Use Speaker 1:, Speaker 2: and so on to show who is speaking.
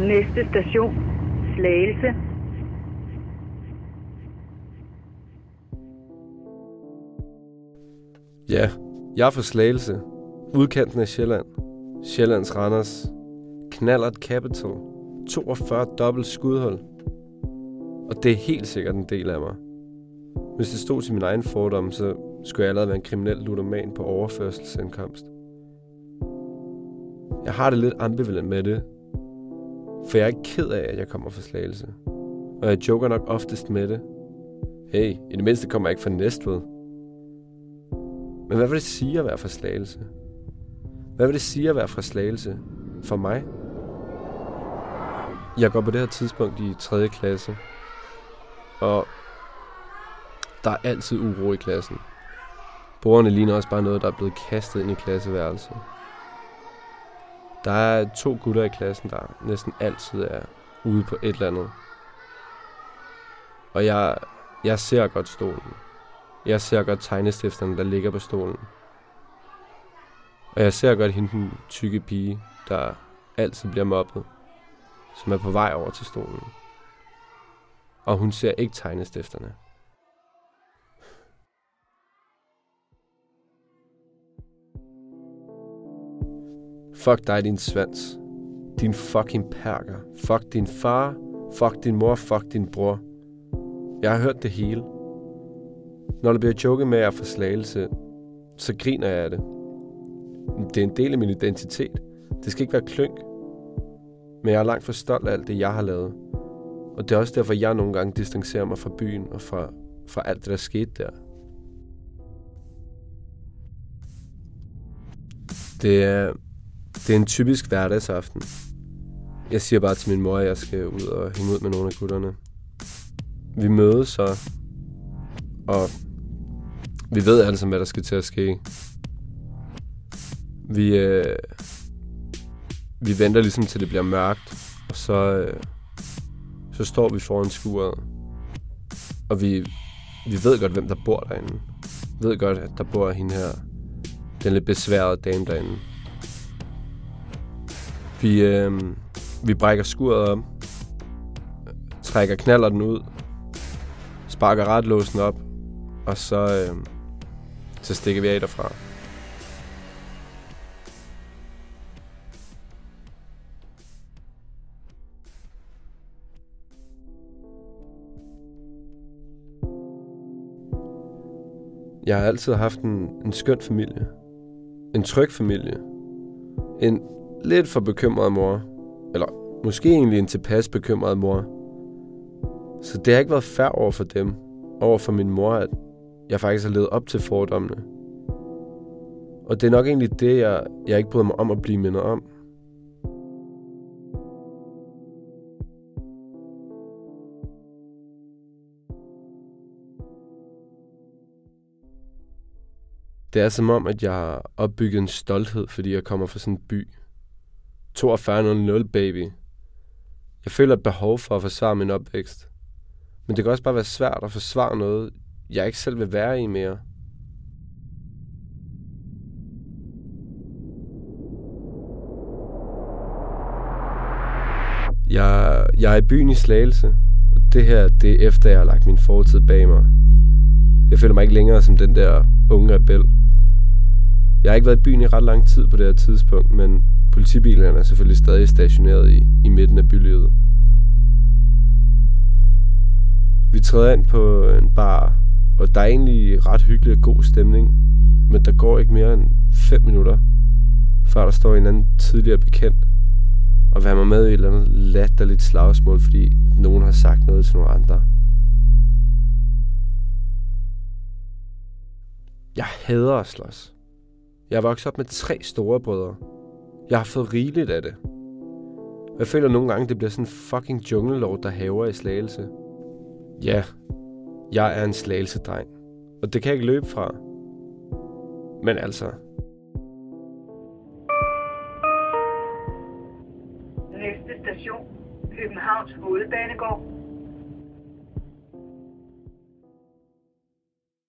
Speaker 1: Næste station, Slagelse.
Speaker 2: Ja, jeg er fra Slagelse. Udkanten af Sjælland. Sjællands Randers. Knallert Capital. 42 dobbelt skudhold. Og det er helt sikkert en del af mig. Hvis det stod til min egen fordom, så skulle jeg allerede være en kriminel ludoman på overførselsindkomst. Jeg har det lidt ambivalent med det, for jeg er ikke ked af, at jeg kommer fra Slagelse. Og jeg joker nok oftest med det. Hey, i det mindste kommer jeg ikke fra Næstved. Men hvad vil det sige at være fra Slagelse? Hvad vil det sige at være fra Slagelse for mig? Jeg går på det her tidspunkt i 3. klasse, og der er altid uro i klassen. Bordene ligner også bare noget, der er blevet kastet ind i klasseværelset. Der er to gutter i klassen, der næsten altid er ude på et eller andet. Og jeg, jeg ser godt stolen. Jeg ser godt tegnestifterne, der ligger på stolen. Og jeg ser godt hende den tykke pige, der altid bliver mobbet, som er på vej over til stolen. Og hun ser ikke tegnestifterne. Fuck dig, din svans. Din fucking perker. Fuck din far. Fuck din mor. Fuck din bror. Jeg har hørt det hele. Når der bliver joket med at forslagelse, så griner jeg af det. Det er en del af min identitet. Det skal ikke være klønk. Men jeg er langt for stolt af alt det, jeg har lavet. Og det er også derfor, jeg nogle gange distancerer mig fra byen og fra, fra alt det, der skete der. Det er, det er en typisk hverdagsaften. Jeg siger bare til min mor, at jeg skal ud og hænge ud med nogle af gutterne. Vi mødes så, og vi ved altså, hvad der skal til at ske. Vi, øh, vi venter ligesom til det bliver mørkt, og så, øh, så står vi foran skuret. Og vi, vi ved godt, hvem der bor derinde. Vi ved godt, at der bor hende her, den lidt besværede dame derinde. Vi, øh, vi brækker skuret op, trækker knaller den ud, sparker retlåsen op, og så, øh, så stikker vi af derfra. Jeg har altid haft en, en skøn familie. En tryg familie. En lidt for bekymret mor. Eller måske egentlig en tilpas bekymret mor. Så det har ikke været fair over for dem, over for min mor, at jeg faktisk har levet op til fordommene. Og det er nok egentlig det, jeg, jeg ikke bryder mig om at blive mindet om. Det er som om, at jeg har opbygget en stolthed, fordi jeg kommer fra sådan en by. 4200 baby. Jeg føler et behov for at forsvare min opvækst. Men det kan også bare være svært at forsvare noget, jeg ikke selv vil være i mere. Jeg, jeg er i byen i Slagelse, og det her, det er efter, jeg har lagt min fortid bag mig. Jeg føler mig ikke længere som den der unge rebel. Jeg har ikke været i byen i ret lang tid på det her tidspunkt, men politibilerne er selvfølgelig stadig stationeret i, i midten af bylivet. Vi træder ind på en bar, og der er egentlig ret hyggelig og god stemning, men der går ikke mere end 5 minutter, før der står en anden tidligere bekendt og være mig med i et eller andet latterligt slagsmål, fordi nogen har sagt noget til nogle andre. Jeg hader at slås. Jeg er vokset op med tre store brødre. Jeg har fået rigeligt af det. Jeg føler nogle gange, det bliver sådan en fucking junglelov, der haver i slagelse. Ja, jeg er en slagelse-dreng. Og det kan jeg ikke løbe fra. Men altså...
Speaker 1: Næste station, Københavns Hovedbanegård.